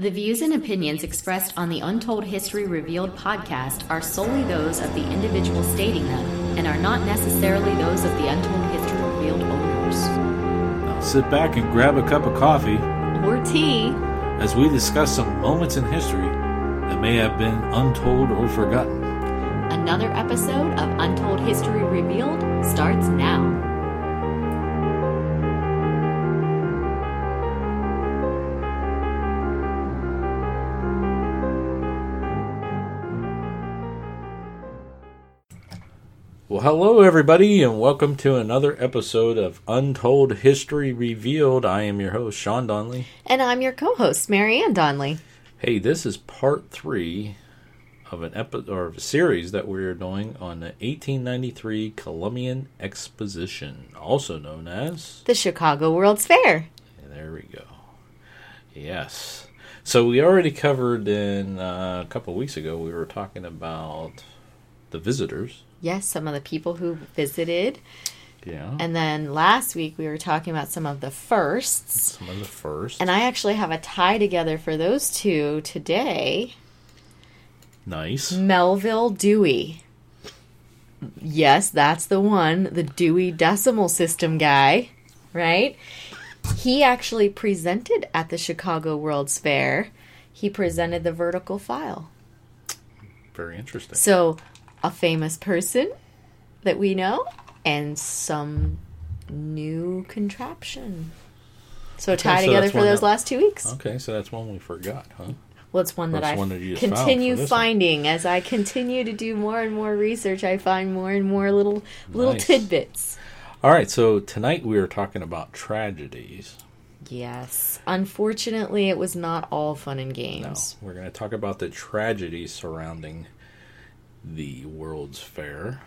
The views and opinions expressed on the Untold History Revealed podcast are solely those of the individual stating them and are not necessarily those of the Untold History Revealed owners. Now sit back and grab a cup of coffee Or tea. as we discuss some moments in history that may have been untold or forgotten. Another episode of Untold History Revealed starts now. Well, hello, everybody, and welcome to another episode of Untold History Revealed. I am your host, Sean Donnelly. And I'm your co host, Marianne Donnelly. Hey, this is part three of an episode or a series that we're doing on the 1893 Columbian Exposition, also known as. The Chicago World's Fair. There we go. Yes. So we already covered in uh, a couple of weeks ago. We were talking about the visitors. Yes, some of the people who visited. Yeah. And then last week we were talking about some of the firsts. some of the first. And I actually have a tie together for those two today. nice. Melvil Dewey. Yes, that's the one, the Dewey Decimal System guy, right? He actually presented at the Chicago World's Fair. He presented the vertical file. Very interesting. So, a famous person that we know and some new contraption. So, tie so together for those that- last two weeks. Okay, so that's one we forgot, huh? Well, it's one that I one that you just found continue this one. finding as I continue to do more and more research. I find more and more little little Nice. tidbits. All right, so tonight we are talking about tragedies. Yes, unfortunately, it was not all fun and No, games. we're going to talk about the tragedies surrounding the World's Fair.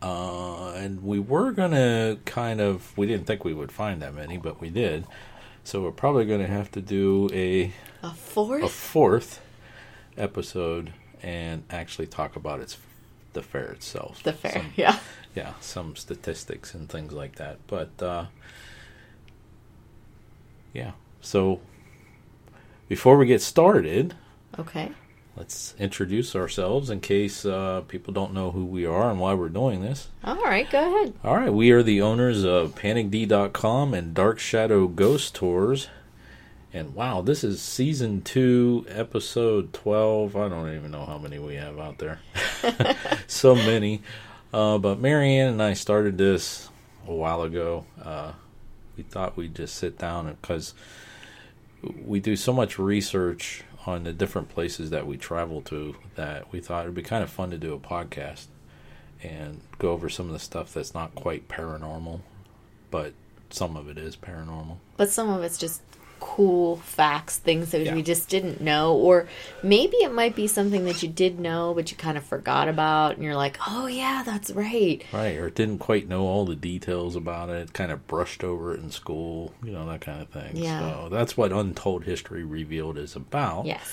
Uh, and we were going to kind of, we didn't think we would find that many, but we did. So we're probably going to have to do a, A fourth. a fourth episode and actually talk about its the fair itself. the fair, Some- yeah. yeah, some statistics and things like that. But uh, yeah, so before we get started, Okay. Let's introduce ourselves in case uh, people don't know who we are and why we're doing this. All right, go ahead. All right, we are the owners of PanicD.com and Dark Shadow Ghost Tours. And wow, this is season two, episode 12. I don't even know how many we have out there. so many. Uh, but Marianne and I started this a while ago. Uh, we thought we'd just sit down because we do so much research on the different places that we travel to that we thought it'd be kind of fun to do a podcast and go over some of the stuff that's not quite paranormal, but some of it is paranormal. But some of it's just cool facts, things that Yeah. we just didn't know, or maybe it might be something that you did know but you kind of forgot about, and you're like, oh yeah, that's right. Right, or didn't quite know all the details about it, kind of brushed over it in school, you know, that kind of thing. Yeah. So that's what Untold History Revealed is about. Yes.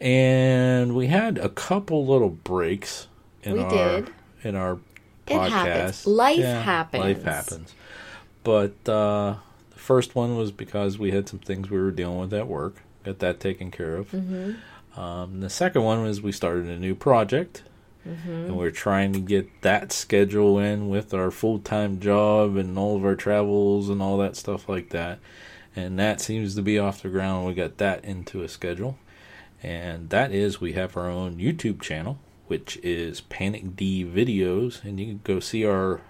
And we had a couple little breaks in We our did. in our It podcast. happens. Life Life happens. Life happens. But uh, first one was because we had some things we were dealing with at work. Got that taken care of. Mm-hmm. Um, the second one was we started a new project, Mm-hmm. and we're trying to get that schedule in with our full time job and all of our travels and all that stuff like that. And that seems to be off the ground. We got that into a schedule, and that is we have our own YouTube channel, which is Panic D Videos, and you can go see our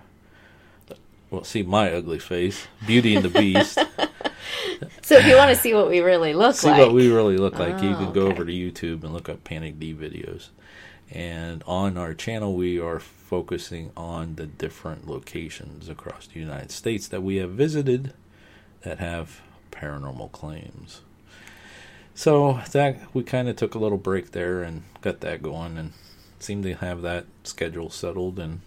well, see my ugly face, Beauty and the Beast. So if you want to see what we really look see like, what we really look like, you Oh, can go okay. over to YouTube and look up Panic D videos. And on our channel, we are focusing on the different locations across the United States that we have visited that have paranormal claims. So that we kind of took a little break there and got that going, and seemed to have that schedule settled, and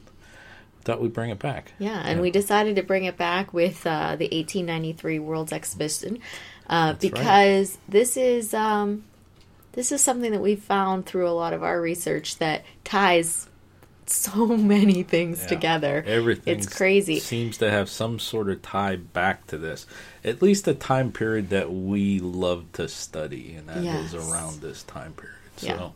thought we'd bring it back. Yeah, and Yeah. we decided to bring it back with uh, the 1893 World's Exhibition uh, right. because this is um, this is something that we found through a lot of our research that ties so many things Yeah. together. Everything It's crazy. Seems to have some sort of tie back to this. At least a time period that we love to study, and that is Yes. around this time period. So Yeah.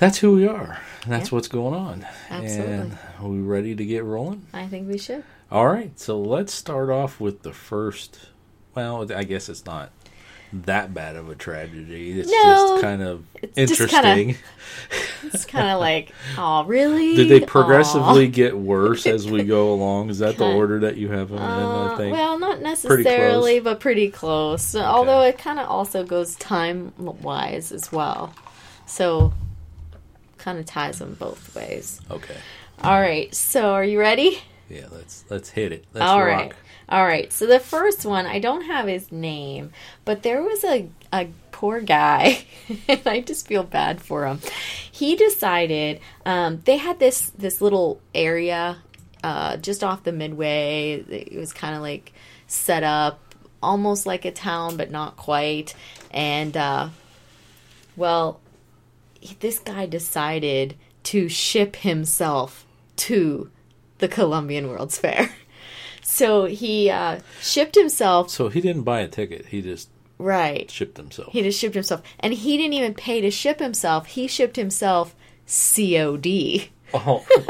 That's who we are. That's Yeah. what's going on. Absolutely. And are we ready to get rolling? I think we should. All right. So let's start off with the first. Well, I guess it's not that bad of a tragedy. It's No, just kind of it's interesting. kinda- It's kind of like, oh, really? Did they Aw." progressively get worse as we go along? Is that the order that you have them in? I Uh, think. well, not necessarily, but pretty close. Although it kind of also goes time wise as well. So, kind of ties them both ways. okay. All right. So, are you ready? Yeah. Let's let's hit it. Let's All right. All right. So the first one, I don't have his name, but there was a a poor guy, and I just feel bad for him. He decided um, they had this this little area uh, just off the midway. It was kind of like set up almost like a town, but not quite. And uh, well, this guy decided to ship himself to the Columbian World's Fair. So he uh, shipped himself, So he didn't buy a ticket. He just right. shipped himself. He just shipped himself. And he didn't even pay to ship himself. He shipped himself COD. oh,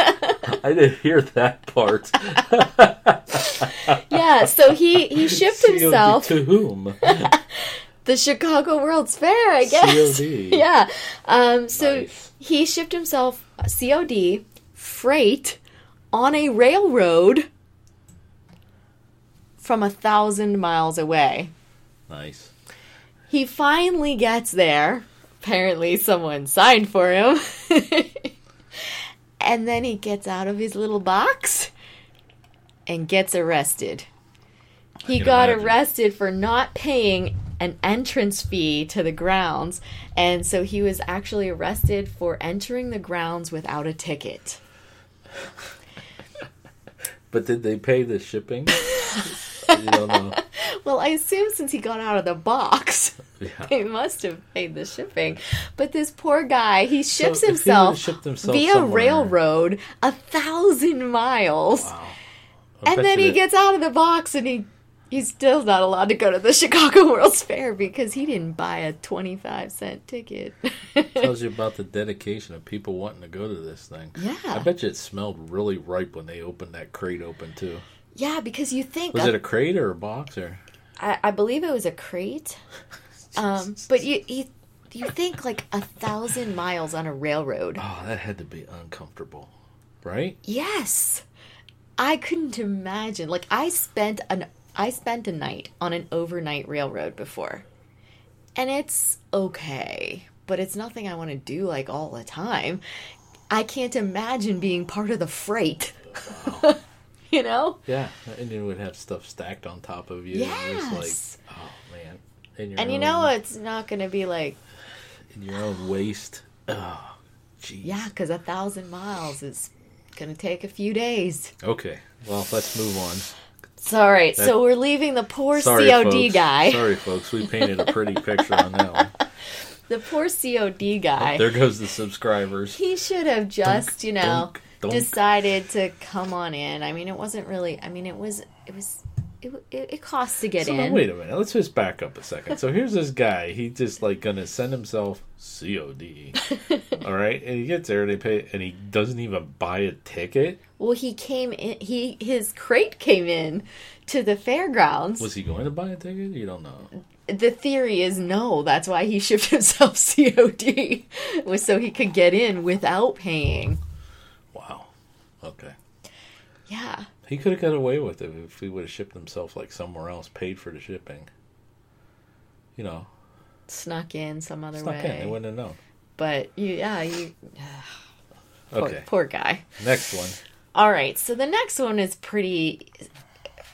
I didn't hear that part. Yeah, so he, he shipped COD himself to whom? The Chicago World's Fair, I guess. COD. Yeah. Um, so Nice. he shipped himself COD freight on a railroad from a thousand miles away. Nice. He finally gets there. Apparently, someone signed for him. and then he gets out of his little box and gets arrested. He got imagine. arrested for not paying an entrance fee to the grounds. And so he was actually arrested for entering the grounds without a ticket. But did they pay the shipping? you don't know. Well, I assume since he got out of the box, Yeah. he must have paid the shipping. But this poor guy, he ships he himself, shipped himself via somewhere- railroad a thousand miles, Wow. And then he gets out of the box and he. He's still not allowed to go to the Chicago World's Fair because he didn't buy a 25 cent ticket. tells you about the dedication of people wanting to go to this thing. Yeah. I bet you it smelled really ripe when they opened that crate open too. yeah, because you think Was a- it a crate or a box or? I, I believe it was a crate. Um, but you, you you think like a thousand miles on a railroad. Oh, that had to be uncomfortable, right? Yes. I couldn't imagine. Like I spent an I spent a night on an overnight railroad before. And it's okay, but it's nothing I want to do like all the time. I can't imagine being part of the freight. you know? Yeah, and you would have stuff stacked on top of you. Yes. like, oh man, And you know it's not going to be like, in your own waste. Oh, jeez. yeah, cuz a 1000 miles is going to take a few days. Okay, well, let's move on. It's all right. That- so we're leaving the poor Sorry, COD folks. guy. Sorry, folks. We painted a pretty picture on that one. The poor COD oh, guy. There goes the subscribers. He should have just, you know, dunk, dunk. decided to come on in. I mean, it wasn't really. I mean, it was. It was. It, it, it costs to get So in. now, wait a minute. Let's just back up a second. So here's this guy. He just like gonna send himself COD. all right, and he gets there. And they pay, and he doesn't even buy a ticket. Well, he came in. He his crate came in to the fairgrounds. Was he going to buy a ticket? You don't know. the theory is no. That's why he shipped himself COD was so he could get in without paying. Wow. Okay. Yeah. He could have got away with it if he would have shipped himself like somewhere else, paid for the shipping. You know, Snuck in some other snuck in. They wouldn't have known. But you, yeah, you. Poor, Okay. poor guy. Next one. All right, so the next one is pretty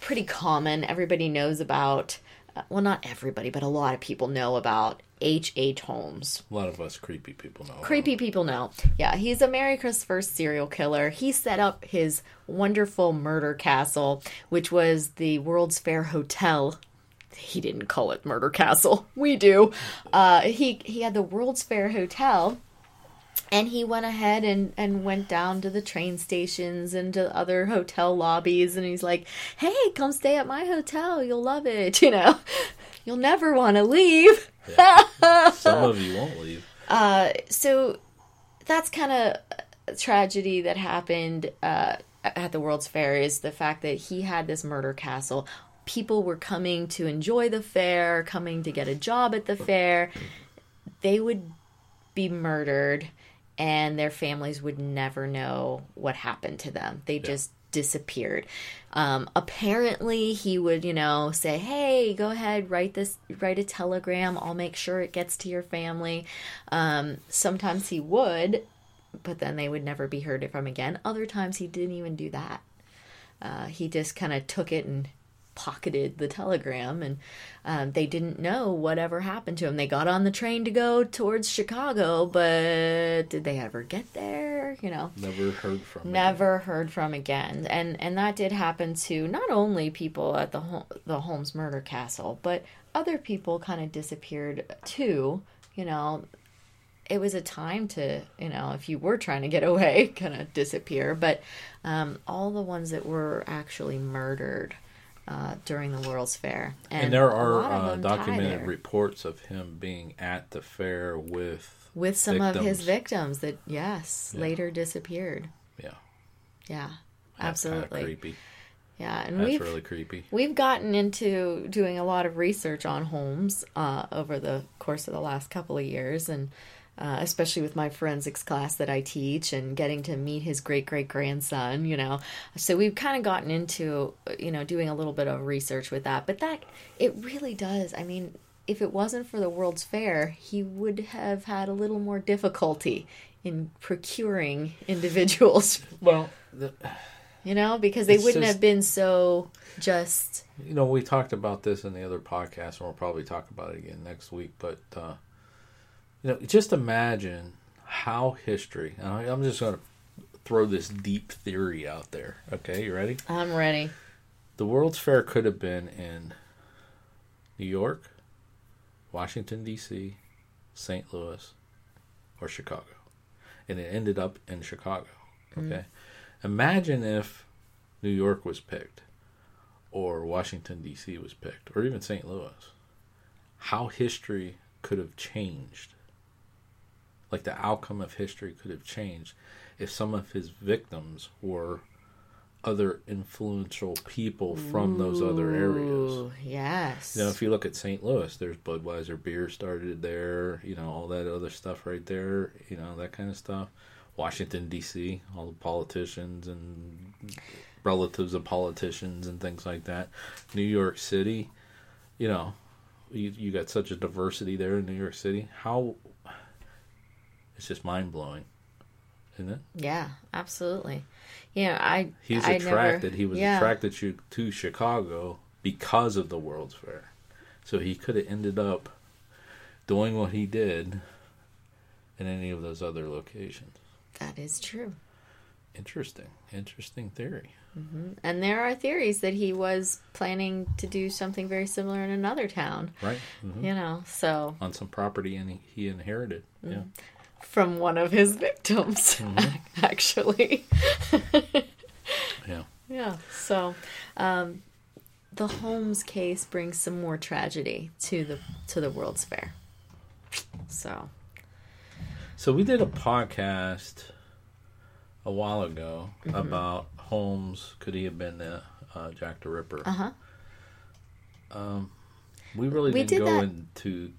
pretty common. Everybody knows about well, not everybody, but a lot of people know about H. H. Holmes. A lot of us creepy people know. Creepy people know. Yeah, he's America's first serial killer. He set up his wonderful murder castle, which was the World's Fair Hotel. He didn't call it Murder Castle. We do. Uh, he he had the World's Fair Hotel, And he went ahead and, and went down to the train stations and to other hotel lobbies. And he's like, hey, come stay at my hotel. You'll love it. You know, you'll never want to leave. Some of you won't leave. Uh, so that's kind of a tragedy that happened uh, at the World's Fair is the fact that he had this murder castle. People were coming to enjoy the fair, coming to get a job at the fair. They would be murdered, and their families would never know what happened to them. They just disappeared. Um, apparently, he would, you know, say, "Hey, go ahead, write this, write a telegram. I'll make sure it gets to your family." Um, sometimes he would, but then they would never be heard from again. Other times, he didn't even do that. Uh, he just kind of took it and pocketed the telegram and um, they didn't know whatever happened to him. They got on the train to go towards chicago but did they ever get there? You know? Never heard from. never heard from again. And and that did happen to not only people at the the Holmes murder castle but other people kind of disappeared too you know? It was a time to you know if you were trying to get away kind of disappear. But um, all the ones that were actually murdered uh, during the World's Fair And there are uh, documented reports of him being at the fair with. with some of his victims. victims that yes Yeah. later disappeared Yeah, yeah that's absolutely creepy. yeah and That's we've really creepy. We've gotten into doing a lot of research on Holmes uh, over the course of the last couple of years, and uh, especially with my forensics class that I teach, and getting to meet his great great grandson. You know, so we've kind of gotten into you know doing a little bit of research with that. But that it really does. I mean, if it wasn't for the World's Fair, he would have had a little more difficulty in procuring individuals. Well, the, You know, because they wouldn't just- have been so just. you know, we talked about this in the other podcast, and we'll probably talk about it again next week. But uh, you know, just imagine how history. and I- I'm just going to throw this deep theory out there. Okay, you ready? I'm ready. The World's Fair could have been in New York, Washington D.C., St. Louis, or Chicago, and it ended up in Chicago. Mm. Okay, imagine if New York was picked, or Washington D.C. was picked, or even St. Louis. How history could have changed. Like the outcome of history could have changed if some of his victims were other influential people from those other areas. Yes. You know, if you look at St. Louis, there's Budweiser beer started there, you know, all that other stuff right there, you know, that kind of stuff. Washington D.C., all the politicians and relatives of politicians and things like that. New York City, you know, you you got such a diversity there in New York City. How it's just mind blowing, isn't it? yeah, absolutely. Yeah, I. He's I attracted. Never, he was yeah. attracted to, to Chicago because of the World's Fair. So he could have ended up doing what he did in any of those other locations. That is true. Interesting. Interesting theory. And there are theories that he was planning to do something very similar in another town. Right? hmm You know, so On some property and he, he inherited. Yeah. From one of his victims, Mm-hmm. actually. Yeah. Yeah. So, um, the Holmes case brings some more tragedy to the to the World's Fair. So, So we did a podcast a while ago Mm-hmm. about Holmes. Could he have been the uh, Jack the Ripper? uh huh. Um, We really We didn't did go that- into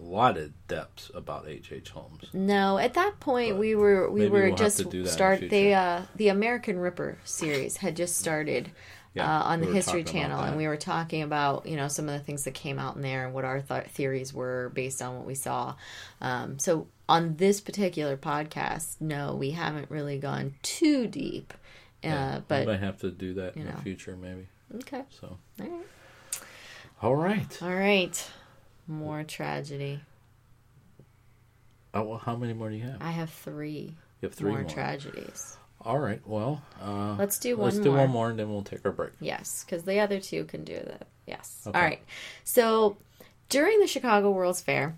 a lot of depths about H. H. Holmes. No, at that point But we were we were we'll just to do that in the start. They uh, the American Ripper series had just started. Yeah, uh, on we the History Channel, and we were talking about you know some of the things that came out in there and what our th- theories were based on what we saw. Um, so on this particular podcast, no, we haven't really gone too deep. Uh, Yeah, but I have to do that in you the future, maybe. okay, So, all right, all right. all right. More tragedy. Oh, well, how many more do you have? I have three, You have three more, more. tragedies. All right. Well, uh, Let's do one. let's do more. one more, and then we'll take our break. Yes, because the other two can do that. Yes. Okay. All right. So during the Chicago World's Fair,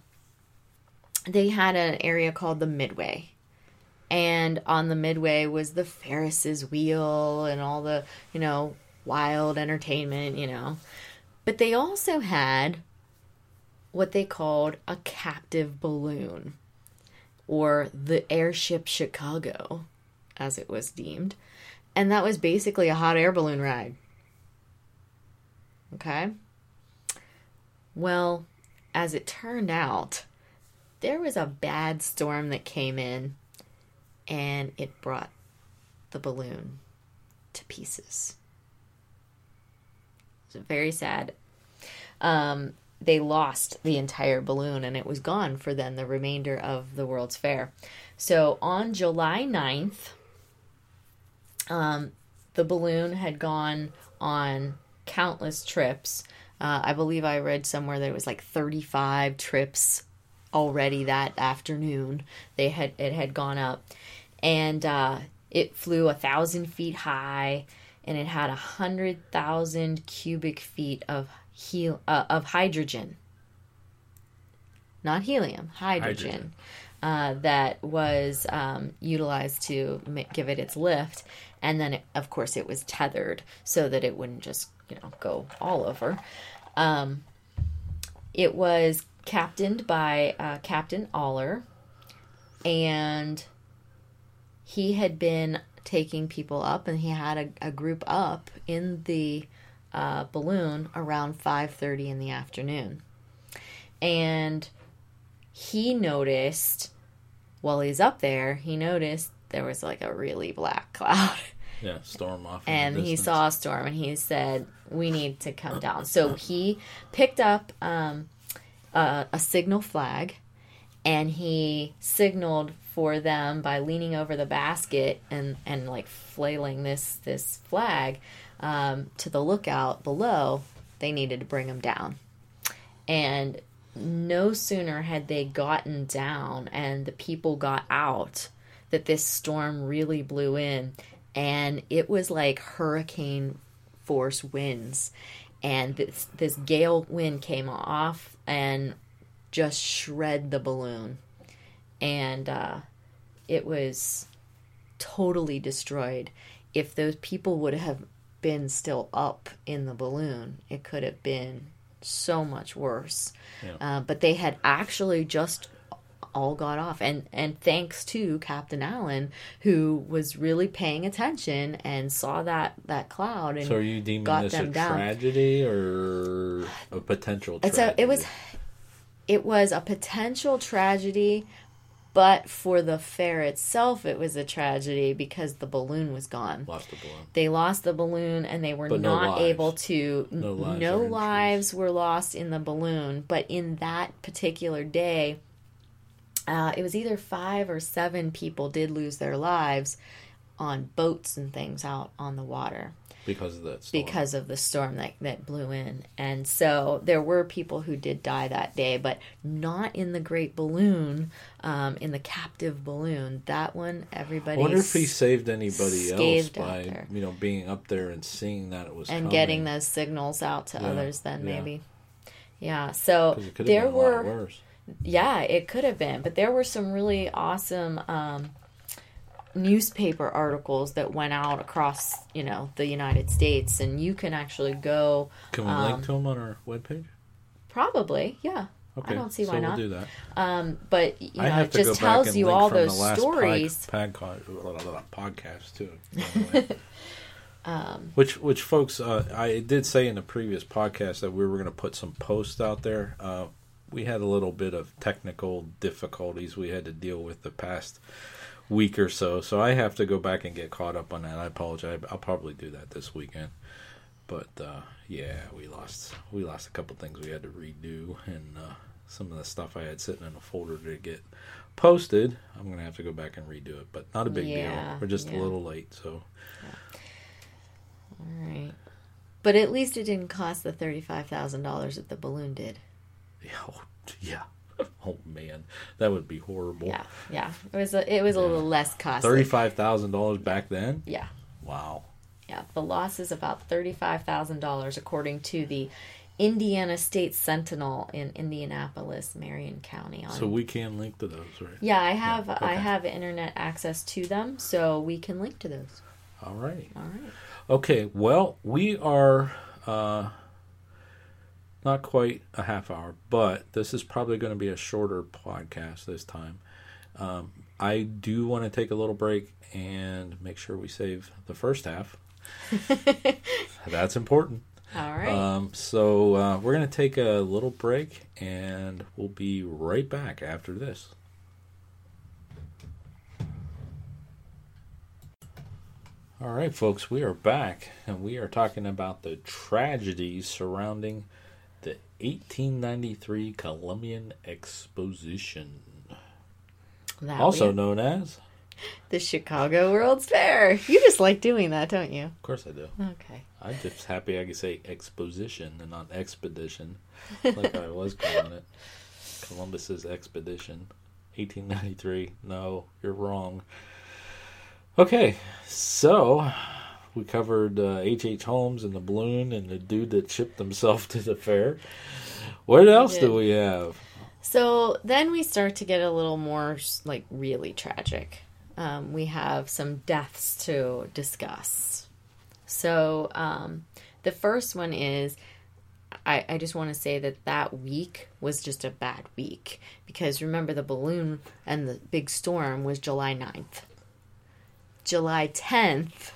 they had an area called the Midway. And on the midway was the Ferris's wheel and all the, you know, wild entertainment, you know. But they also had what they called a captive balloon or the airship Chicago, as it was deemed. And that was basically a hot air balloon ride. Okay? Well, as it turned out, there was a bad storm that came in and it brought the balloon to pieces. It's very sad. Um, they lost the entire balloon and it was gone for then the remainder of the World's Fair. So on July 9th, um, the balloon had gone on countless trips. Uh, I believe I read somewhere that it was like 35 trips already that afternoon. They had it had gone up, and uh, it flew a thousand feet high, and it had a hundred thousand cubic feet of hel- uh, of hydrogen, not helium, hydrogen. Hydrogen. Uh, that was um, utilized to ma- give it its lift, and then it, of course it was tethered so that it wouldn't just you know go all over. Um, it was captained by uh, Captain Aller, and he had been taking people up, and he had a, a group up in the uh, balloon around five thirty in the afternoon, and he noticed while he's up there, he noticed there was like a really black cloud. Yeah, storm off. and he saw a storm and he said we need to come down so he picked up um, a, a signal flag and he signaled for them by leaning over the basket and, and like flailing this this flag um, to the lookout below they needed to bring him down. And no sooner had they gotten down and the people got out that this storm really blew in and it was like hurricane force winds. And this this gale wind came off and just shred the balloon. And uh, it was totally destroyed. If those people would have been still up in the balloon it could have been so much worse Yeah. uh, but they had actually just all got off and and thanks to captain allen who was really paying attention and saw that that cloud and So are you deeming got this a down. tragedy or a potential it's tragedy? a, it was it was a potential tragedy but for the fair itself it was a tragedy because the balloon was gone lost the balloon. they lost the balloon and they were But not lives. able to No lives no lives were lost in the balloon but in that particular day uh, it was either five or seven people did lose their lives on boats and things out on the water because of that storm. because of the storm that, that blew in. And so there were people who did die that day, but not in the great balloon, um, in the captive balloon. That one, I everybody wonder if he saved anybody else by you know being up there and seeing that it was and coming. getting those signals out to Yeah, others then yeah. maybe. Yeah, So it could have there been a lot were worse. yeah, it could have been, but there were some really awesome um, newspaper articles that went out across, you know, the United States, and you can actually go. Can we um, link to them on our webpage? Probably, yeah. Okay, don't see so why we'll not. do that. Um, but you know, it just tells you all those the last stories. Pod, podcast too. by the way. Um, which which folks, uh, I did say in the previous podcast that we were going to put some posts out there. Uh, we had a little bit of technical difficulties we had to deal with the past week or so, so I have to go back and get caught up on that. I apologize. I'll probably do that this weekend. But uh, yeah, we lost we lost a couple things we had to redo, and uh, some of the stuff I had sitting in a folder to get posted. I'm gonna have to go back and redo it, but not a big Yeah, deal. We're just yeah. a little late, so all right. But at least it didn't cost the thirty-five thousand dollars that the balloon did. yeah, oh, yeah. Oh man, that would be horrible. Yeah, yeah. It was a, it was a little less costly. Thirty-five thousand dollars back then. Yeah, Wow. yeah. The loss is about thirty-five thousand dollars, according to the Indiana State Sentinel in Indianapolis, Marion County. On So we can link to those, right? yeah, I have I okay. have internet access to them, so we can link to those. All right. All right. Okay, well, we are uh, not quite a half hour, but this is probably going to be a shorter podcast this time. Um, I do want to take a little break and make sure we save the first half. That's important. All right. Um, so uh, we're going to take a little break and we'll be right back after this. All right, folks, we are back and we are talking about the tragedies surrounding 1893 Columbian Exposition, That also we- known as. the Chicago World's Fair. You just like doing that, don't you? Of course, I do. Okay. I'm just happy I could say exposition and not expedition, like I was calling it. Columbus's expedition, 1893. No, you're wrong. Okay, so we covered uh, H. H. Holmes and the balloon and the dude that shipped himself to the fair. What else do we have? So then we start to get a little more like really tragic. Um, we have some deaths to discuss. So um, the first one is I, I just want to say that that week was just a bad week because remember the balloon and the big storm was July 9th. July 10th,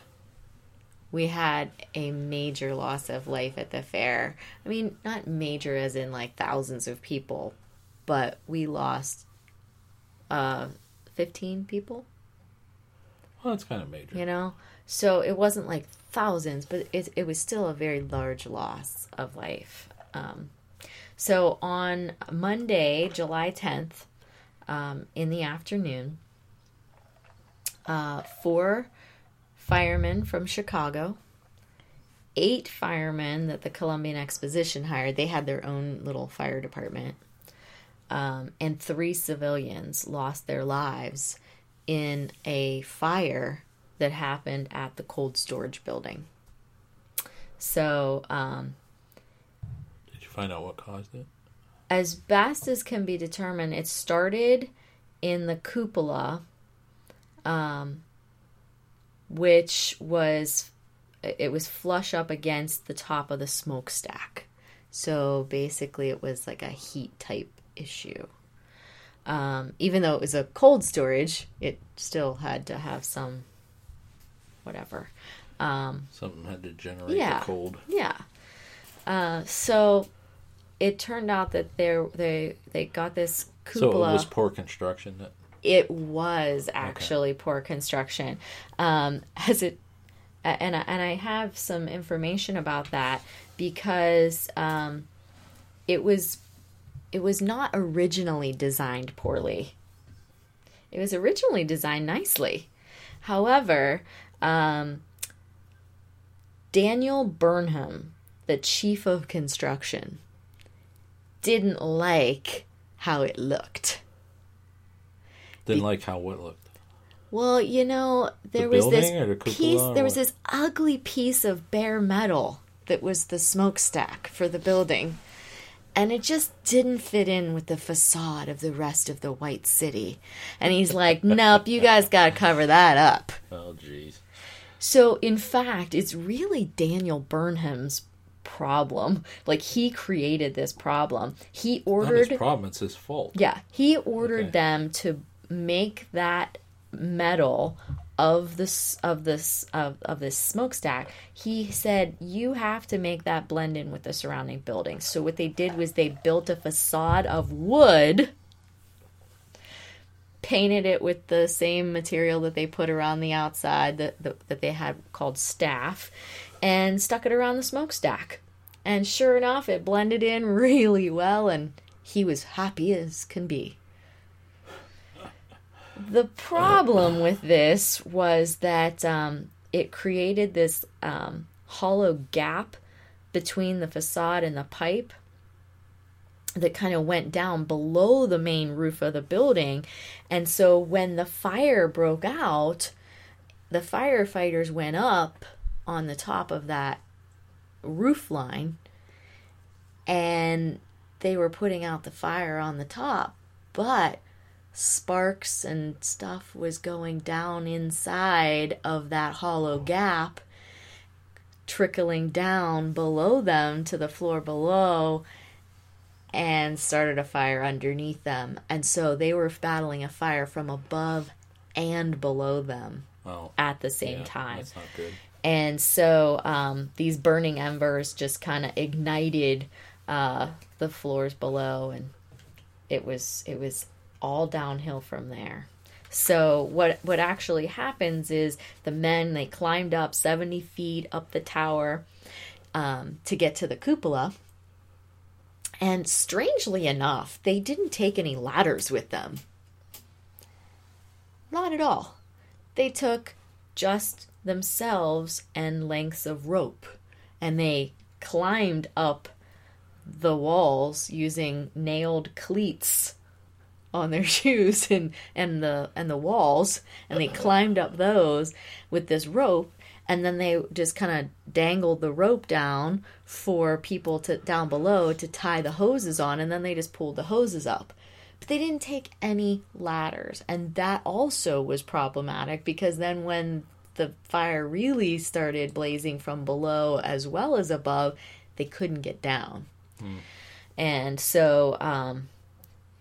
we had a major loss of life at the fair. I mean, not major as in like thousands of people, but we lost uh 15 people, Well, that's kind of major. you know? So it wasn't like thousands, but it, it was still a very large loss of life. Um, so on Monday, July 10th, um, in the afternoon, uh, four firemen from Chicago, eight firemen that the Columbian Exposition hired, they had their own little fire department, um, and three civilians lost their lives in a fire that happened at the cold storage building. So, um, Did you find out what caused it? as best as can be determined, it started in the cupola, um, which was it was flush up against the top of the smokestack. So basically, it was like a heat type issue. Um, even though it was a cold storage, it still had to have some whatever. Um, Something had to generate Yeah. the cold. yeah. Uh, so it turned out that they they they got this cupola. So it was poor construction. That it was actually poor construction um, as it and I, and I have some information about that because um, it was it was not originally designed poorly. It was originally designed nicely. However, um, Daniel Burnham, the chief of construction, didn't like how it looked. Didn't like how it looked. Well, you know, there The was this building or the cupola piece there was this ugly piece of bare metal that was the smokestack for the building. And it just didn't fit in with the facade of the rest of the white city. And he's like, Nope, you guys gotta cover that up. Oh, jeez. So in fact, it's really Daniel Burnham's problem. Like he created this problem. He Not ordered his problem. It's his fault. yeah, he ordered Okay. them to make that metal of this of this of, of this smokestack. He said you have to make that blend in with the surrounding buildings. So what they did was they built a facade of wood, painted it with the same material that they put around the outside that that, that they had called staff, and stuck it around the smokestack. And sure enough, it blended in really well, and he was happy as can be. The problem with this was that um, it created this um, hollow gap between the facade and the pipe that kind of went down below the main roof of the building. And so when the fire broke out, the firefighters went up on the top of that roof line and they were putting out the fire on the top, but sparks and stuff was going down inside of that hollow gap, trickling down below them to the floor below, and started a fire underneath them. And so they were battling a fire from above and below them at the same yeah, time. That's not good. And so um, these burning embers just kind of ignited uh, the floors below, and it was it was all downhill from there. So what what actually happens is the men they climbed up seventy feet up the tower um, to get to the cupola, and strangely enough, they didn't take any ladders with them. Not at all. They took just themselves and lengths of rope, and they climbed up the walls using nailed cleats on their shoes and and the and the walls and they climbed up those with this rope and then they just kind of dangled the rope down for people to down below to tie the hoses on and then they just pulled the hoses up. But they didn't take any ladders and that also was problematic because then when the fire really started blazing from below as well as above they couldn't get down. And so um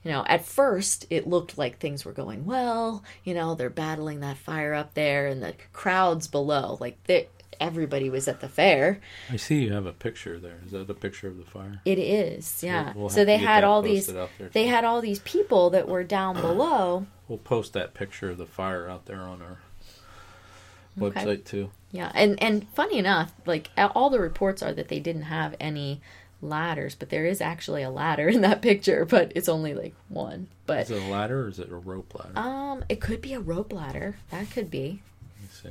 you know, at first it looked like things were going well. You know, they're battling that fire up there, and the crowds below, like they, everybody was at the fair. I see you have a picture there. Is that a picture of the fire? It is, yeah. We'll- we'll so they had all these, posted out there, they had all these people that were down below. We'll post that picture of the fire out there on our Okay. website too. Yeah, and and funny enough, like all the reports are that they didn't have any ladders, but there is actually a ladder in that picture, but it's only like one. But Is it a ladder or is it a rope ladder? um, it could be a rope ladder. That could be. Let me see.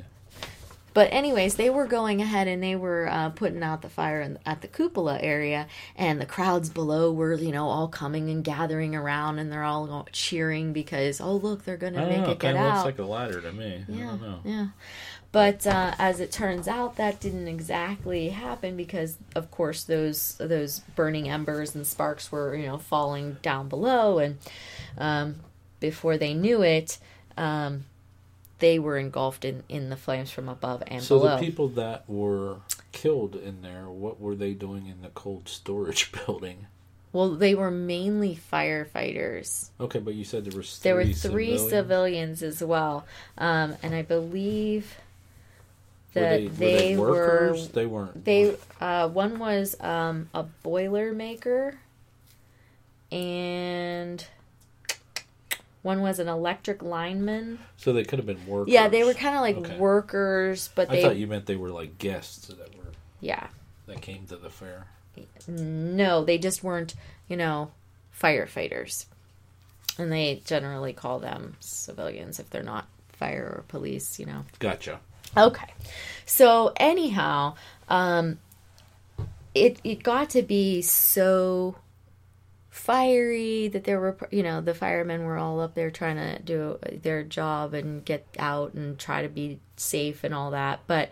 But anyways, they were going ahead and they were uh, putting out the fire in, at the cupola area, and the crowds below were, you know, all coming and gathering around, and they're all cheering because, oh look, they're gonna don't make know. it It get kind of looks like a ladder to me. I yeah, don't know. yeah. But uh, as it turns out, that didn't exactly happen because, of course, those those burning embers and sparks were, you know, falling down below, and um, before they knew it, um, they were engulfed in, in the flames from above and So below. the people that were killed in there, what were they doing in the cold storage building? Well, they were mainly firefighters. Okay, but you said there was There were three civilians? civilians, as well, um, and I believe Were that they, were they were workers? they weren't. they. Uh, one was um, a boiler maker, and one was an electric lineman. so they could have been workers. Yeah, they were kind of like Okay. workers, but I they thought you meant they were like guests that were yeah. that came to the fair. No, they just weren't, you know, firefighters. And they generally call them civilians if they're not fire or police, you know. Gotcha. Okay. So anyhow, um it it got to be so fiery that there were you know the firemen were all up there trying to do their job and get out and try to be safe and all that but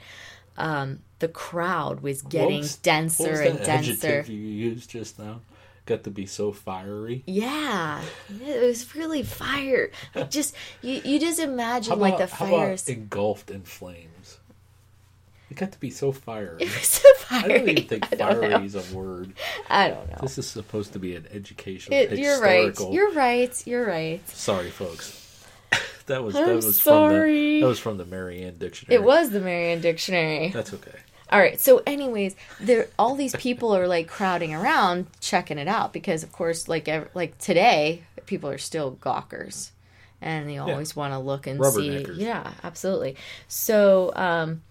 um the crowd was getting was- denser and denser adjective you used just now? Got to be so fiery. Yeah, it was really fire. Like just you, you just imagine How like the about fires. engulfed in flames? It got to be so fiery. It was so I don't even think don't know. fiery is a word. I don't know. This is supposed to be an educational, It, you're right. You're right. You're right. Sorry, folks. that was I'm that was sorry. from the that was from the Marianne dictionary. It was the Marianne Dictionary. That's okay. All right. So, anyways, there all these people are like crowding around checking it out because, of course, like ev- like today, people are still gawkers, and they always want to look and see. Yeah, absolutely. So, um,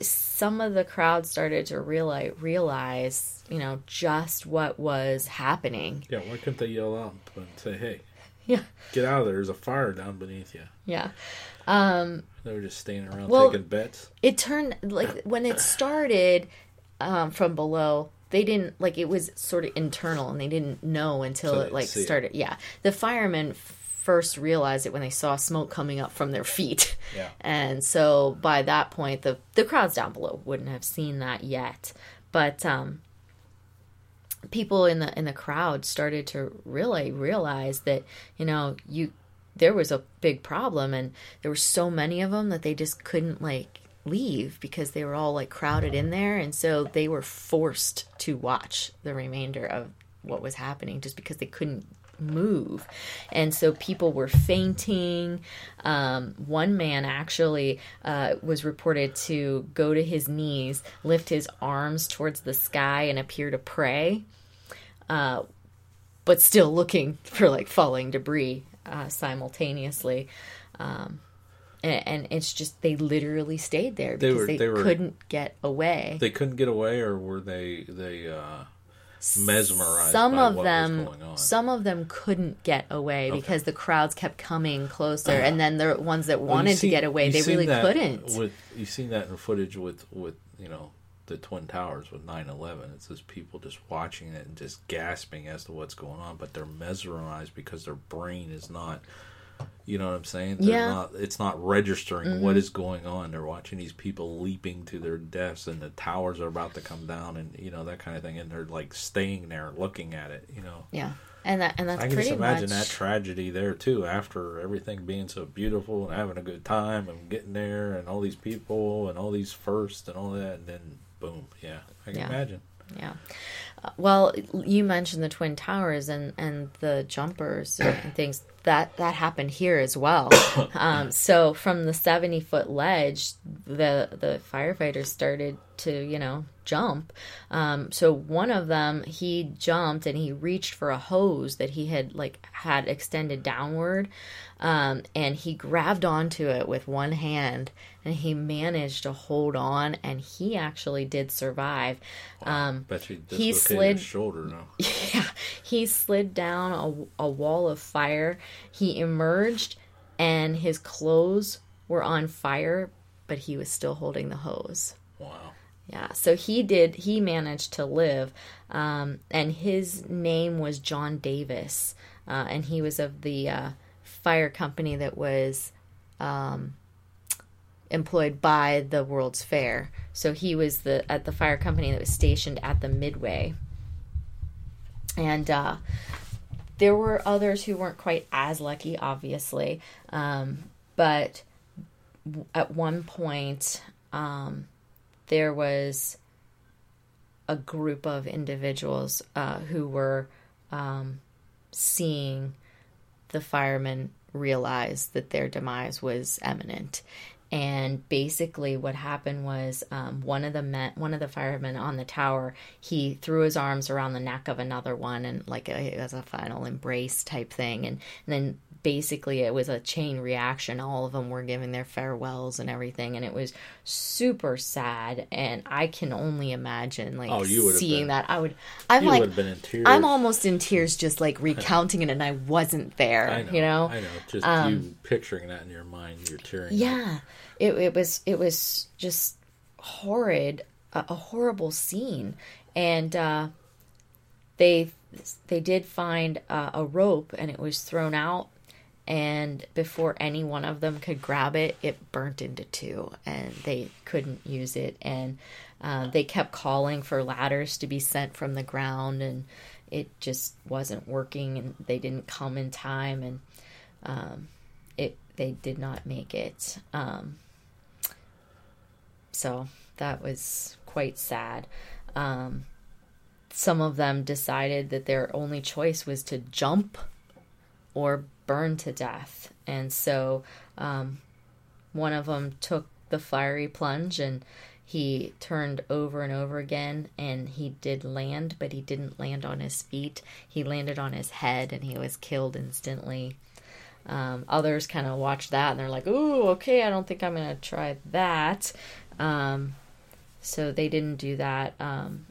some of the crowd started to realize realize, you know, just what was happening. Yeah, why couldn't they yell out and say, "Hey, Yeah. get out of there! There's a fire down beneath you." Yeah. Um, They were just standing around Well, taking bets. it turned like when it started um, from below they didn't like it was sort of internal and they didn't know until So it like see it. started yeah the firemen first realized it when they saw smoke coming up from their feet Yeah. and so by that point the the crowds down below wouldn't have seen that yet but um people in the in the crowd started to really realize that you know you there was a big problem and there were so many of them that they just couldn't like leave because they were all like crowded in there and so they were forced to watch the remainder of what was happening just because they couldn't move. And so people were fainting. Um, one man actually uh, was reported to go to his knees lift his arms towards the sky and appear to pray uh, but still looking for like falling debris uh, simultaneously um, and, and, it's just they literally stayed there because they, were, they, they were, couldn't get away they couldn't get away or were they they uh mesmerized. Some of them, some of them couldn't get away okay. because the crowds kept coming closer, and then the ones that wanted well, to get away, they really couldn't. With you've seen that in footage with with you know the twin towers with 9-11 it's just people just watching it and just gasping as to what's going on but they're mesmerized because their brain is not you know what I'm saying? They're yeah. Not, it's not registering mm-hmm. what is going on. They're watching these people leaping to their deaths, and the towers are about to come down, and you know that kind of thing. And they're like staying there, looking at it. You know. Yeah, and that and that's I can just imagine much... that tragedy there too. After everything being so beautiful and having a good time and getting there, and all these people and all these firsts and all that, and then boom. Yeah, I can yeah. imagine. Yeah. Uh, well, you mentioned the twin towers and and the jumpers and things that that happened here as well. Um, so from the seventy foot ledge, the the firefighters started to you know jump. Um, so one of them he jumped and he reached for a hose that he had like had extended downward, um, and he grabbed onto it with one hand and he managed to hold on and he actually did survive. Um, Bet you he slid shoulder now. Yeah, he slid down a, a wall of fire. He emerged and his clothes were on fire, but he was still holding the hose. Wow. Yeah, so he did, he managed to live. Um, and his name was John Davis. Uh, and he was of the uh, fire company that was um, employed by the World's Fair. So he was the at the fire company that was stationed at the Midway. And uh, there were others who weren't quite as lucky, obviously, um, but at one point um, there was a group of individuals uh, who were um, seeing the firemen realize that their demise was imminent. And basically, what happened was um, one of the men, one of the firemen on the tower, he threw his arms around the neck of another one, and like a, it was a final embrace type thing. And, and then basically it was a chain reaction. All of them were giving their farewells and everything, and it was super sad. And I can only imagine like oh, seeing been, that. I would. I'm like, I'm almost in tears just like recounting it, and I wasn't there. Know, you know, I know. Just um, you picturing that in your mind, you're tearing. Yeah, it, it was it was just horrid, a, a horrible scene, and uh, they they did find uh, a rope, and it was thrown out and before any one of them could grab it, it burnt into two, and they couldn't use it. And uh, they kept calling for ladders to be sent from the ground, and it just wasn't working, and they didn't come in time, and um, it they did not make it. Um, so that was quite sad. Um, some of them decided that their only choice was to jump or burn to death. And so um, one of them took the fiery plunge and he turned over and over again and he did land, but he didn't land on his feet. He landed on his head and he was killed instantly. Um, others kind of watched that and they're like, "Ooh, okay, I don't think I'm gonna try that." Um, so they didn't do that. Um,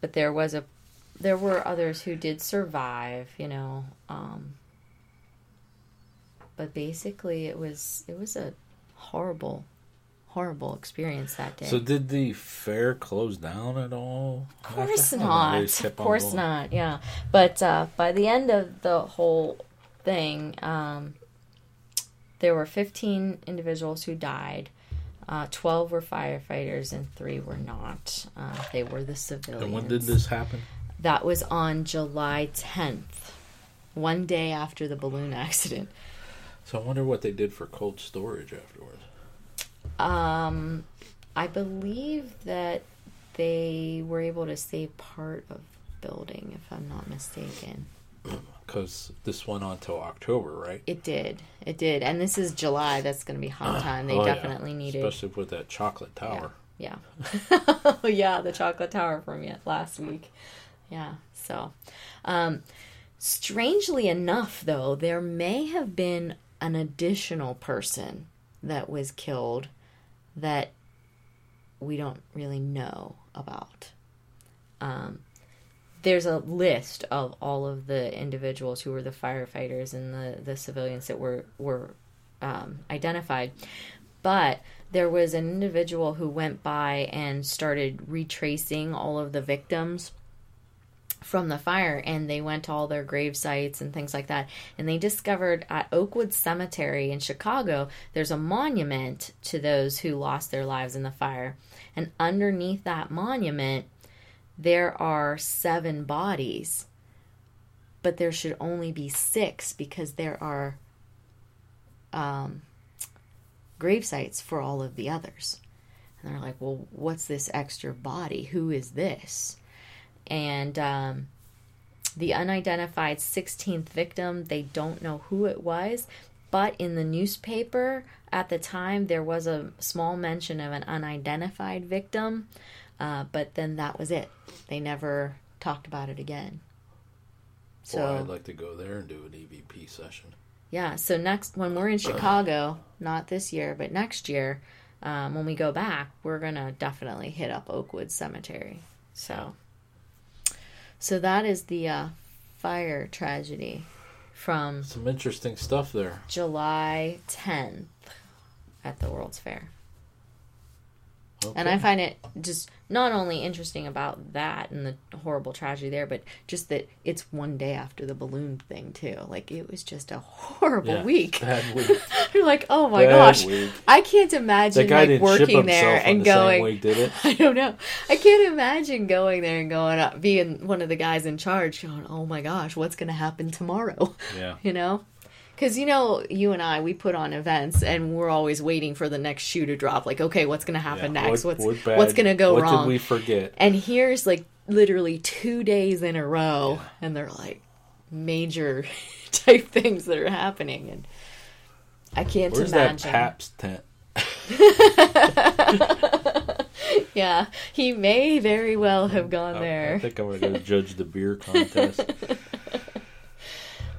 but there was a there were others who did survive, you know. Um, but basically, it was it was a horrible, horrible experience that day. So, did the fair close down at all? Of course not. Of course not. Yeah, but uh, by the end of the whole thing, um, there were 15 individuals who died. Uh, 12 were firefighters and three were not. Uh, they were the civilians. And when did this happen? That was on July 10th, one day after the balloon accident. So I wonder what they did for cold storage afterwards. Um, I believe that they were able to save part of the building, if I'm not mistaken. Because this went on till October, right? It did. It did. And this is July. That's going to be hot time. They Oh, yeah. definitely needed. Especially with that chocolate tower. Yeah. oh yeah, the chocolate tower from yet last week. Yeah. So, um, strangely enough, though, there may have been an additional person that was killed that we don't really know about. Um, there's a list of all of the individuals who were the firefighters and the, the civilians that were were um, identified, but there was an individual who went by and started retracing all of the victims from the fire and they went to all their grave sites and things like that. And they discovered at oakwood cemetery in chicago there's a monument to those who lost their lives in the fire. And underneath that monument there are seven bodies but there should only be six because there are um, grave sites for all of the others. And they're like, well, what's this extra body? Who is this? And um, the unidentified 16th victim, they don't know who it was. But in the newspaper at the time, there was a small mention of an unidentified victim. Uh, but then that was it. They never talked about it again. So Boy, I'd like to go there and do an EVP session. yeah, so next when we're in Chicago, not this year, but next year, um, when we go back, we're gonna definitely hit up Oakwood Cemetery. So, so that is the uh, fire tragedy from Some interesting stuff there. July 10th at the World's Fair. Okay. And I find it just not only interesting about that and the horrible tragedy there, but just that it's one day after the balloon thing too. Like it was just a horrible Yeah, week. Bad week. You're like, oh my Bad gosh, week. I can't imagine like working there and the going. week, did it? I don't know. I can't imagine going there and going up, being one of the guys in charge, going, oh my gosh, what's going to happen tomorrow? Yeah. you know because you know you and i we put on events and we're always waiting for the next shoe to drop like okay what's going to happen Yeah. next What- what's what what's going to go what wrong did we forget? and here's like literally two days in a row and they're like major type things that are happening and i can't Where's imagine that Paps tent? yeah he may very well have gone Oh, I there think I'm going to go judge the beer contest.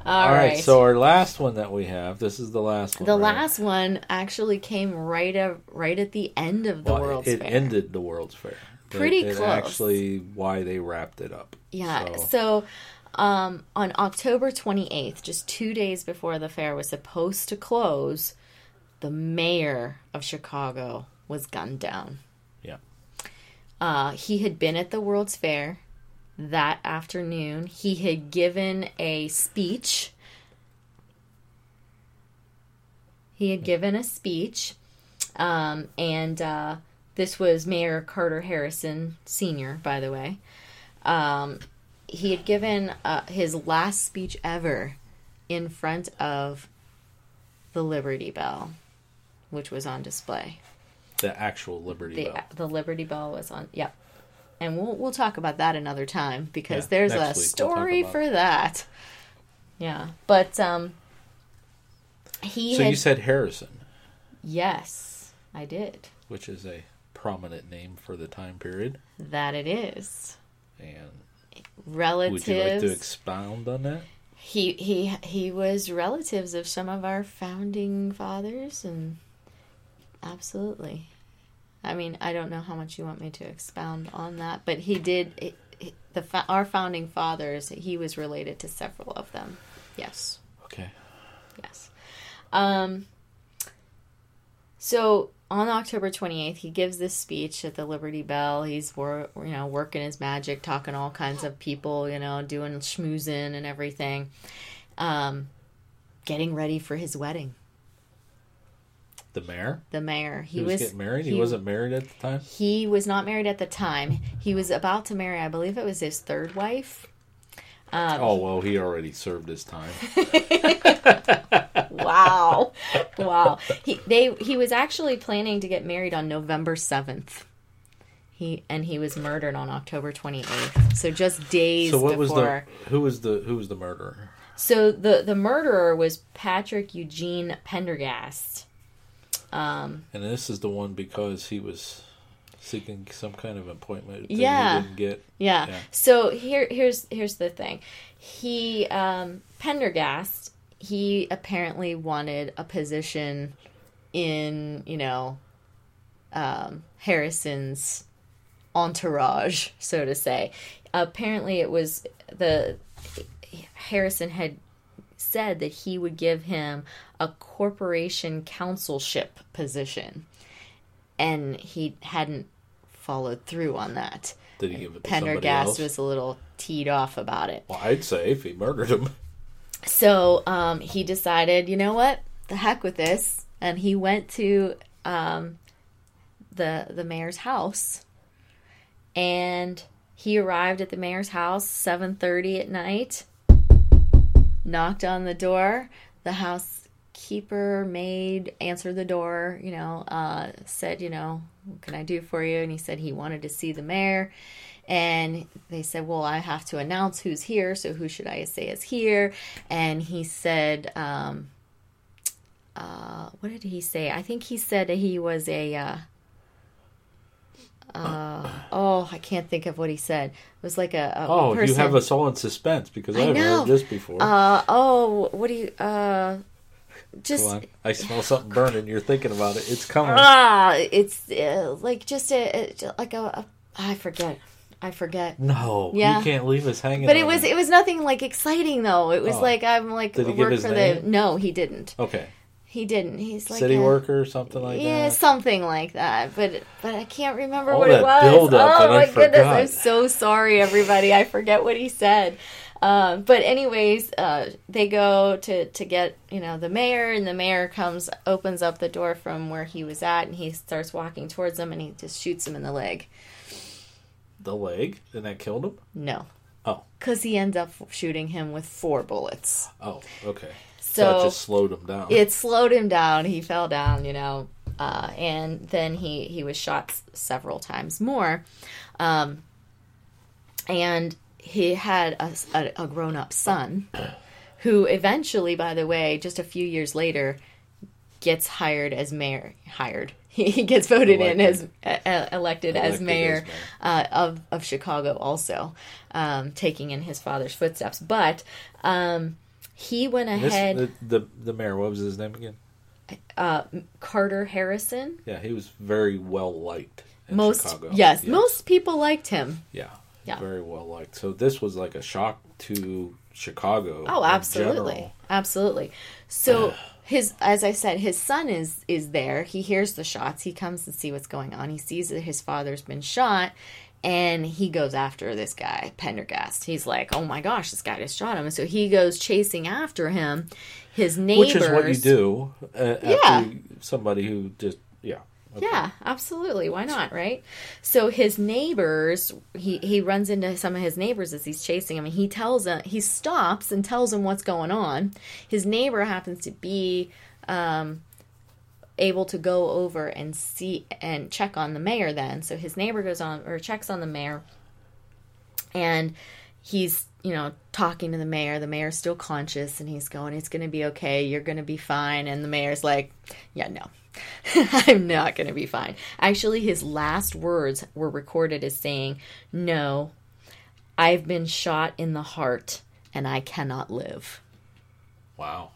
all All right. right So our last one that we have. This is the last one. the right? last one actually came right at, right at the end of the Well, world's it fair ended the World's Fair. It- Pretty it close. Actually, why they wrapped it up. Yeah. So- So, um, on October 28th, just two days before the fair was supposed to close, the mayor of Chicago was gunned down. Yeah. Uh, he had been at the World's Fair that afternoon. He had given a speech. He had given a speech, um, and uh, this was Mayor Carter Harrison Sr., by the way. Um, he had given uh, his last speech ever in front of the Liberty Bell, which was on display. The actual Liberty The, Bell. the Liberty Bell was on. Yep. And we'll we'll talk about that another time because Yeah, there's a week we'll story for that. Yeah, but um, he So had you said Harrison, yes, I did which is a prominent name for the time period. that. It is And relatives. would you like to expound on that? he he he was relatives of some of our founding fathers, and absolutely. I mean, I don't know how much you want me to expound on that, but he did. It, it- the our founding fathers, he was related to several of them. Yes. Okay. Yes. Um, so on October 28th, he gives this speech at the Liberty Bell. He's wor- you know working his magic, talking to all kinds of people, you know, doing schmoozing and everything, um, getting ready for his wedding. The mayor. The mayor. He, was, getting married. He, wasn't married at the time. He was not married at the time. He was about to marry. I believe it was his third wife. Um, oh well, he already served his time. wow, wow. He they he was actually planning to get married on November seventh. He and he was murdered on October twenty eighth. So just days so what before. was the who was the who was the murderer? So the the murderer was Patrick Eugene Pendergast. Um, And this is the one because he was seeking some kind of appointment that Yeah. he didn't get. Yeah. Yeah. So here, here's here's the thing. He um, Pendergast. He apparently wanted a position in you know um, Harrison's entourage, so to say. Apparently, it was the Harrison had said that he would give him a corporation councilship position, and he hadn't followed through on that. Did he give it to somebody Pendergast was a little teed off about it. Well, I'd say if he murdered him. So um, he decided, you know what, the heck with this, and he went to um, the the mayor's house, and he arrived at the mayor's house seven thirty at night. Knocked on the door. The housekeeper maid answered the door. You know, uh, said, you know, what can I do for you? And he said he wanted to see the mayor. And they said, Well, I have to announce who's here, so who should I say is here? And he said, um, uh, What did he say? I think he said he was a. Uh, uh, oh, I can't think of what he said. It was like a, a Oh, person. you have us all in suspense because I, I haven't know. heard this before. Uh, oh, what do you. Uh, just. I smell something burning. You're thinking about it. It's coming. Ah, it's uh, like just a, a like a, a. I forget. I forget. no, Yeah. you can't leave us hanging. But it was that. it was nothing like exciting though. It was Oh. like I'm like Did he give work his for the name? no, he didn't. okay. He didn't. He's like City a- worker or something like yeah, that. Yeah, something like that. But but I can't remember All what it was. oh my goodness, forgot. I'm so sorry, everybody. I forget what he said. Um, but anyways, uh, they go to to get you know the mayor, and the mayor comes, opens up the door from where he was at, and he starts walking towards them, and he just shoots him in the leg. The leg, and that killed him. No, Oh, because he ends up shooting him with four bullets. oh, okay. So that just slowed him down. it slowed him down. He fell down, you know, uh, and then he he was shot several times more, um, and he had a, a, a grown up son, who eventually, by the way, just a few years later, gets hired as mayor. Hired. He gets voted in as Elected. uh, elected, as mayor, as mayor. Uh, of of Chicago, also um, taking in his father's footsteps. But um, he went This- ahead. the, the the mayor. What was his name again? uh, Carter Harrison. Yeah, he was very well liked in Most Chicago. yes, most people liked him. Yeah, Yeah. very well liked. So this was like a shock to Chicago. Oh, absolutely, absolutely. So his, as I said, his son is is there. He hears the shots. He comes to see what's going on. He sees that his father's been shot. And he goes after this guy, Pendergast. He's like, "Oh my gosh, this guy just shot him!" And so he goes chasing after him. His neighbors, Which is what you do uh, Yeah. somebody who just yeah. okay. Yeah, absolutely. Why not, right? So his neighbors, he he runs into some of his neighbors as he's chasing him, and he tells him he stops and tells him what's going on. His neighbor happens to be um, able to go over and see and check on the mayor. Then, so his neighbor goes on or checks on the mayor, and he's you know talking to the mayor. The mayor's still conscious and he's going it's going to be okay. You're going to be fine. And the mayor's like yeah no. I'm not going to be fine. Actually his last words were recorded as saying no i've been shot in the heart and i cannot live. Wow.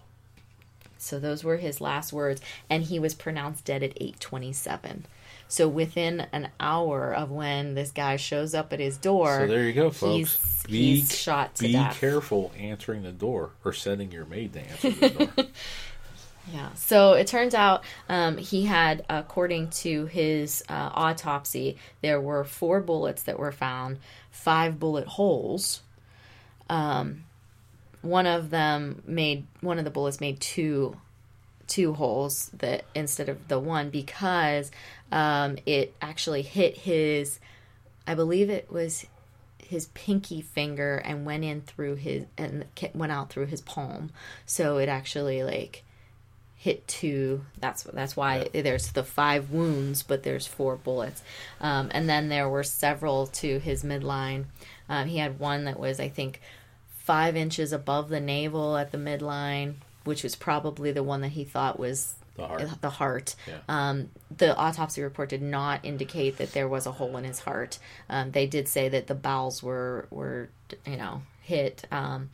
So those were his last words and he was pronounced dead at 827 so within an hour of when this guy shows up at his door So there you go, folks. he's, be he's shot to be death careful answering the door or sending your maid to answer the door. Yeah. So it turns out um, he had, according to his uh, autopsy, there were four bullets that were found, five bullet holes. Um, one of them made one of the bullets made two two holes that instead of the one because um, it actually hit his, I believe it was his pinky finger and went in through his and went out through his palm. So it actually like hit two. That's that's why there's the five wounds, but there's four bullets. Um, and then there were several to his midline. Um, he had one that was I think five inches above the navel at the midline, which was probably the one that he thought was The heart. the heart. Yeah. Um, the autopsy report did not indicate that there was a hole in his heart. Um, they did say that the bowels were were you know hit, um,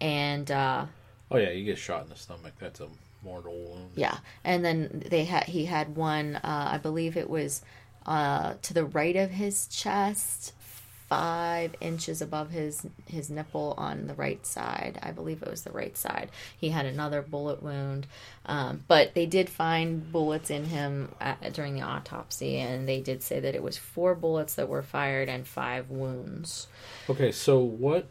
and uh, Oh yeah, you get shot in the stomach. That's a mortal wound. yeah, and then they had he had one. Uh, I believe it was uh, to the right of his chest, five inches above his his nipple on the right side. I believe it was the right side. He had another bullet wound, um, but they did find bullets in him at, during the autopsy, and they did say that it was four bullets that were fired and five wounds. Okay, so what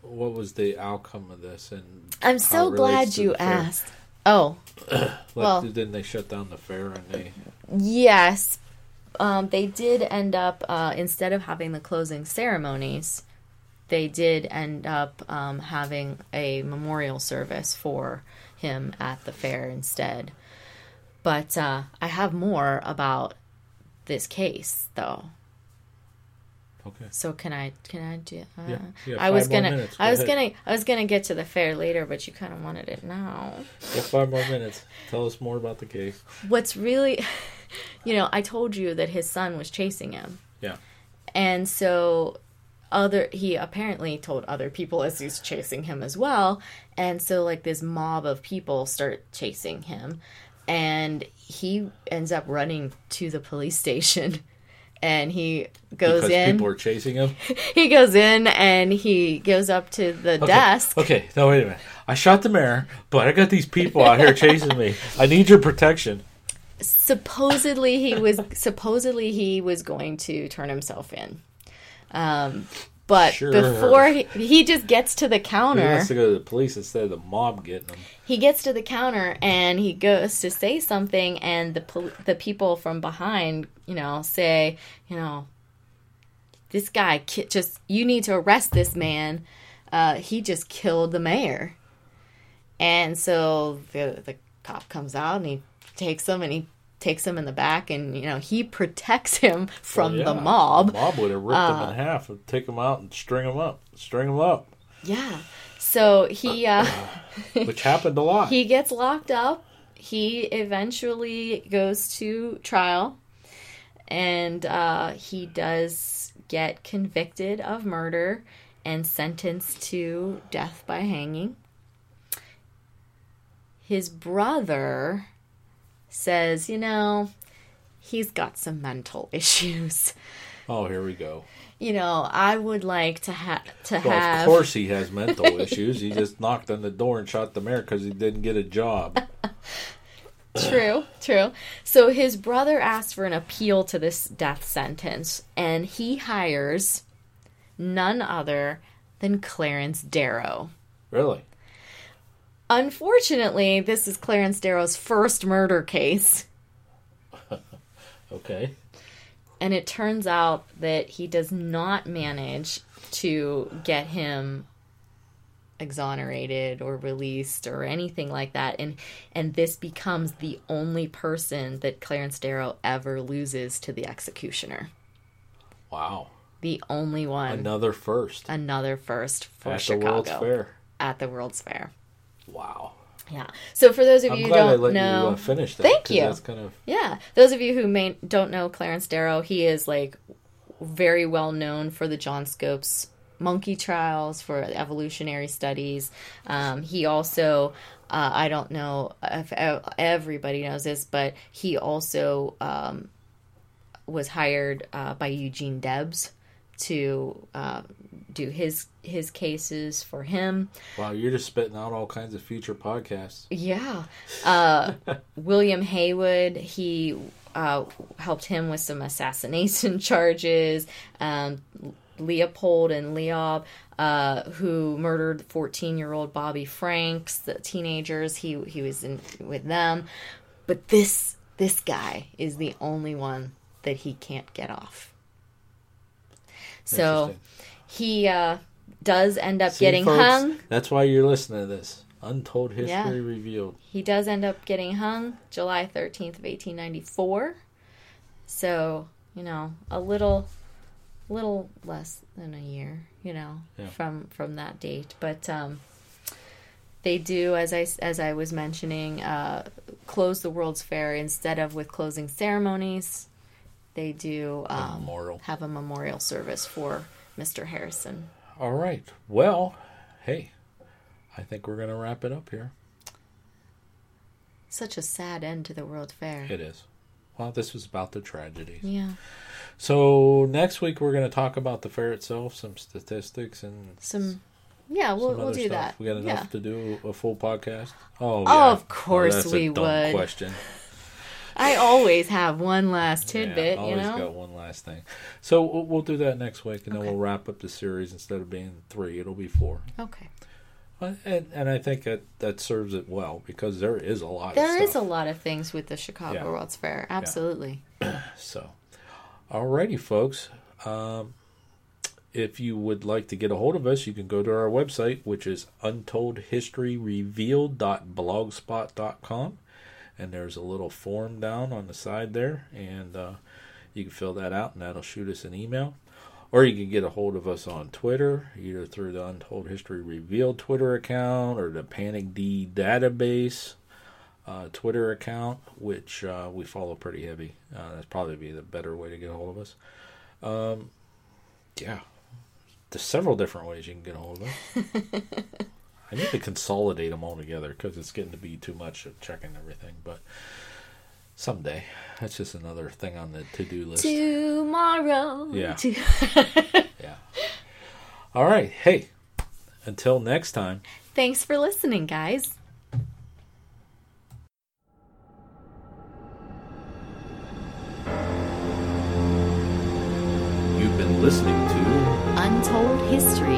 what was the outcome of this? And I'm so glad you asked. Oh, Like, well- didn't they shut down the fair and they? Yes, um, they did end up uh, instead of having the closing ceremonies, they did end up um, having a memorial service for him at the fair instead. But uh, I have more about this case, though. Okay. So can I? Can I do? Uh, Yeah, yeah, I was gonna. minutes. I Go was ahead. gonna. I was gonna get to the fair later, but you kind of wanted it now. Yeah, five more minutes. Tell us more about the case. what's really you know i told you that his son was chasing him Yeah. and so other he apparently told other people as he's chasing him as well and so like this mob of people start chasing him and he ends up running to the police station and he goes Because in people are chasing him. he goes in and he goes up to the Okay. desk Okay, no wait a minute. I shot the mayor, but I got these people out here chasing me. I need your protection. Supposedly he was supposedly he was going to turn himself in um but Sure. before he, he just gets to the He counter wants to go to the police instead of the mob getting him. he gets to the counter and he goes to say something and the pol- the people from behind you know say you know this guy ki- just you need to arrest this man uh, he just killed the mayor and so the the cop comes out and he takes him and he takes him in the back and you know he protects him from Well, the mob Uh, The mob would have ripped him in half and take him out and string him up. String him up. yeah so he uh Which happened a lot. he gets locked up he eventually goes to trial and uh, he does get convicted of murder and sentenced to death by hanging his brother says you know he's got some mental issues oh, here we go. you know i would like to have to Well, have of course he has mental issues. He just knocked on the door and shot the mayor because he didn't get a job. True, true. So his brother asked for an appeal to this death sentence, and he hires none other than Clarence Darrow. Really? Unfortunately, this is Clarence Darrow's first murder case, Okay. and it turns out that he does not manage to get him exonerated or released or anything like that. And and this becomes the only person that Clarence Darrow ever loses to the executioner. Wow. the only one. Another first. Another first for at Chicago the World's Fair. at the World's Fair Wow. yeah so for those of I'm you who don't let know you uh, finish that. Thank you. That's kind of Yeah, those of you who may don't know Clarence Darrow, he is like very well known for the John Scopes monkey trials for evolutionary studies. Um, he also, uh, I don't know if everybody knows this, but he also um, was hired uh, by Eugene Debs to uh, do his his cases for him. wow. You're just spitting out all kinds of future podcasts. Yeah. Uh, William Haywood, he uh, helped him with some assassination charges. Um, Leopold and Loeb, uh, who murdered 14 year old Bobby Franks, the teenagers. He he was in with them, but this this guy is the only one that he can't get off. So he uh, does end up See, getting folks, hung. That's why you're listening to this. Untold History Yeah. Revealed. He does end up getting hung July 13th of 1894. So, you know, a little little less than a year, you know, Yeah. from from that date. But um they do as I as I was mentioning uh close the World's Fair instead of with closing ceremonies. They do um, have a memorial service for Mr. Harrison. All right. Well, hey, I think we're going to wrap it up here. Such a sad end to the World Fair. It is. Well, this was about the tragedies. Yeah. So next week we're going to talk about the fair itself, some statistics, and Some yeah, we'll some we'll do stuff. that. We got enough yeah. to do a full podcast. Oh, Oh, yeah. of course that's we a dumb would. Question. I always have one last tidbit, yeah, you always know. got one last thing. So we'll, we'll do that next week, and then we'll wrap up the series. Instead of being three, it'll be four. Okay. Uh, And, and I think that that serves it well because there is a lot. There of is a lot of things with the Chicago Yeah. World's Fair. Absolutely. So, alrighty, folks. Um, if you would like to get a hold of us, you can go to our website, which is untoldhistoryrevealed.blogspot.com. And there's a little form down on the side there, and uh, you can fill that out, and that'll shoot us an email. Or you can get a hold of us on Twitter, either through the Untold History Revealed Twitter account or the Panic D database uh, Twitter account, which uh, we follow pretty heavy. Uh, that's probably be the better way to get a hold of us. Um, yeah, there's several different ways you can get a hold of us. I need to consolidate them all together because it's getting to be too much of checking everything. But someday, that's just another thing on the to-do list. Tomorrow. Yeah. To- Yeah. All right. Hey, until next time. Thanks for listening, guys. You've been listening to Untold History